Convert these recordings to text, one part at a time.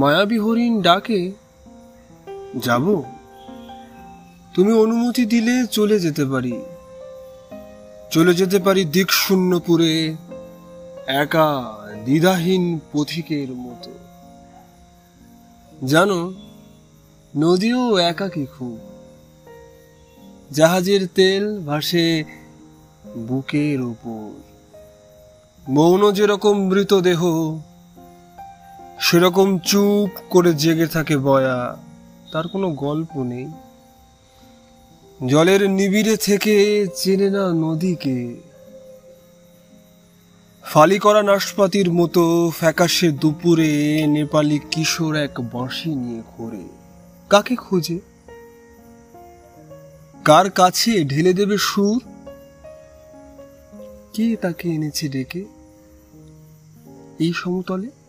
মায়াবী হরিণ ডাকে, যাব। তুমি অনুমতি দিলে চলে যেতে পারি। চলে যেতে পারি দিক শূন্যপুরে একা, দ্বিধাহীন পথিকের মতো। জানো, নদীও একাকী খুব। জাহাজের তেল ভাসে বুকের উপর মৌন যেরকম মৃতদেহ সেরকম চুপ করে জেগে থাকে বয়া। তার কোনো গল্প নেই। জলের নিবিড়ে থেকে চেনে না নদীকে। ফালি করা নাশপাতির মতো ফ্যাকাশে দুপুরে নেপালি কিশোর এক বাঁশি নিয়ে ঘোরে। কাকে খোঁজে? কার কাছে ঢেলে দেবে সুর? কে তাকে এনেছে ডেকে? এই সমতলে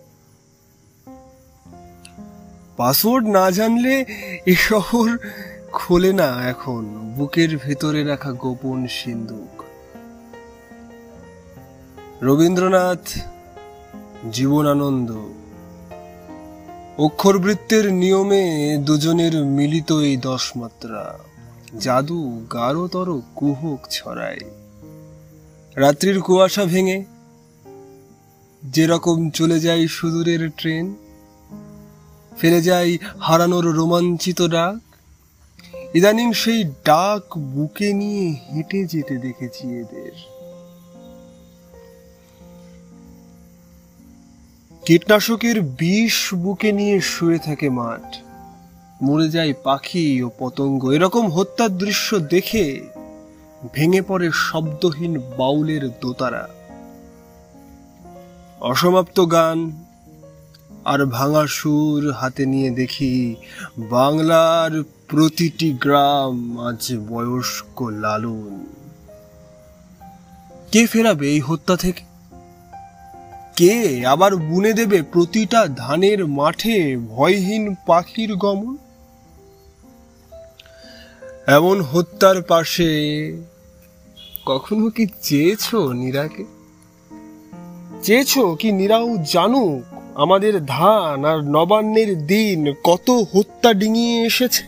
পাসওয়ার্ড না জানলে এ শহর খোলে না এখন। বুকের ভেতরে রাখা গোপন সিন্ধুক রবীন্দ্রনাথ জীবনানন্দ। অক্ষরবৃত্তের নিয়মে দুজনের মিলিত এই দশ মাত্রা জাদু, গাঢ়তর কুহক ছড়ায়। রাত্রির কুয়াশা ভেঙে। যেরকম চলে যায় সুদূরের ট্রেন। ফেলে যায় হারানোর রোমাঞ্চিত ডাক ইদানিং সেই ডাক বুকে নিয়ে হেঁটে যেতে দেখেছি এদের। কীটনাশকের বিষ বুকে নিয়ে শুয়ে থাকে মাঠ। মরে যায় পাখি ও পতঙ্গ। এরকম হত্যার দৃশ্য দেখে ভেঙে পড়ে শব্দহীন বাউলের দোতারা। অসমাপ্ত গান আর ভাঙা সুর হাতে নিয়ে দেখি বাংলার প্রতিটি গ্রাম আজ বয়স্ক লালন। কে ফেরাবে এই হত্যা থেকে? কে আবার বুনে দেবে প্রতিটা ধানের মাঠে ভয়হীন পাখির গমন? এমন হত্যার পাশে কখনো কি চেয়েছো নীরাকে? চেয়েছো কি নীরাও জানুক আমাদের ধান আর নবান্নের দিন কত হত্যা ডিঙিয়ে এসেছে।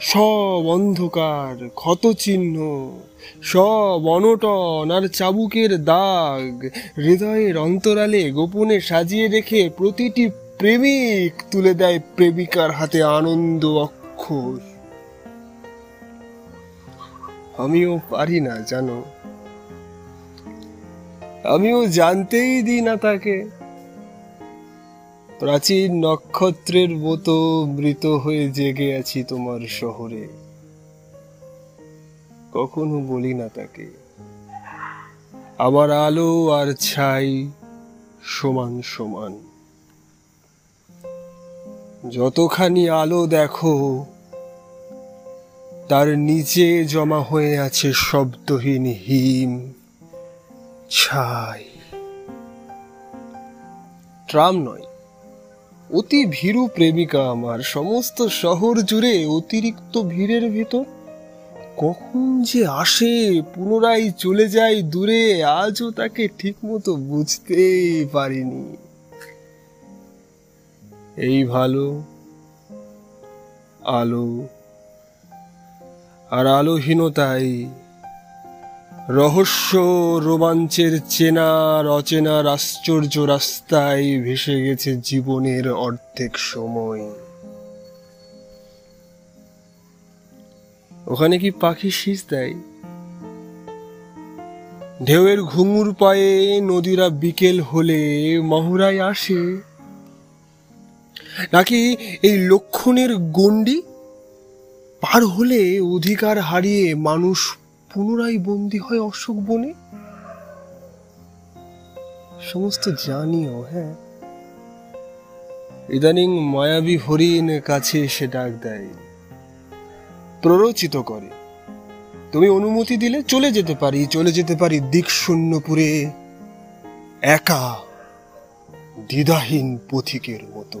সব অন্ধকার ক্ষত চিহ্ন সব অনটন আর চাবুকের দাগ হৃদয়ের অন্তরালে গোপনে সাজিয়ে রেখে প্রতিটি প্রেমিক তুলে দেয় প্রেমিকার হাতে আনন্দ অক্ষর। আমিও পারি না, জানো। আমিও জানতেই দিই না তাকে। প্রাচীন নক্ষত্রের মতো মৃত হয়ে জেগে আছি তোমার শহরে। কখনো বলি না তাকে। আমার আলো আর ছাই সমান সমান। যতখানি আলো দেখো, তার নিচে জমা হয়ে আছে শব্দহীন হিম। ছাই। ট্রাম নয়, অতি ভীরু প্রেমিকা আমার। সমস্ত শহর জুড়ে অতিরিক্ত ভিড়ের ভিতর। কখন যে আসে, পুনরায় চলে যায় দূরে, আজও তাকে ঠিকমতো বুঝতেই পারিনি। এই ভালো, আলো, আর আলোহীনতাই রহস্য রোমাঞ্চের চেনার অচেনার আশ্চর্য রাস্তায় ভেসে গেছে জীবনের অর্ধেক সময়। ওখানে কি পাখি শীষ দেয়? ঢেউয়ের ঘুঙুর পায়ে নদীরা বিকেল হলে মহুরায় আসে। নাকি এই লক্ষণের গণ্ডি? পার হলে অধিকার হারিয়ে মানুষ পুনরায় বন্দী হয় অশোক বনে? সমস্ত জানিও হ্যাঁ। ইদানিং মায়াবী হরিণ কাছে এসে ডাক দেয়। প্ররোচিত করে, তুমি অনুমতি দিলে চলে যেতে পারি, চলে যেতে পারি দিক শূন্যপুরে একা, দ্বিধাহীন পথিকের মতো।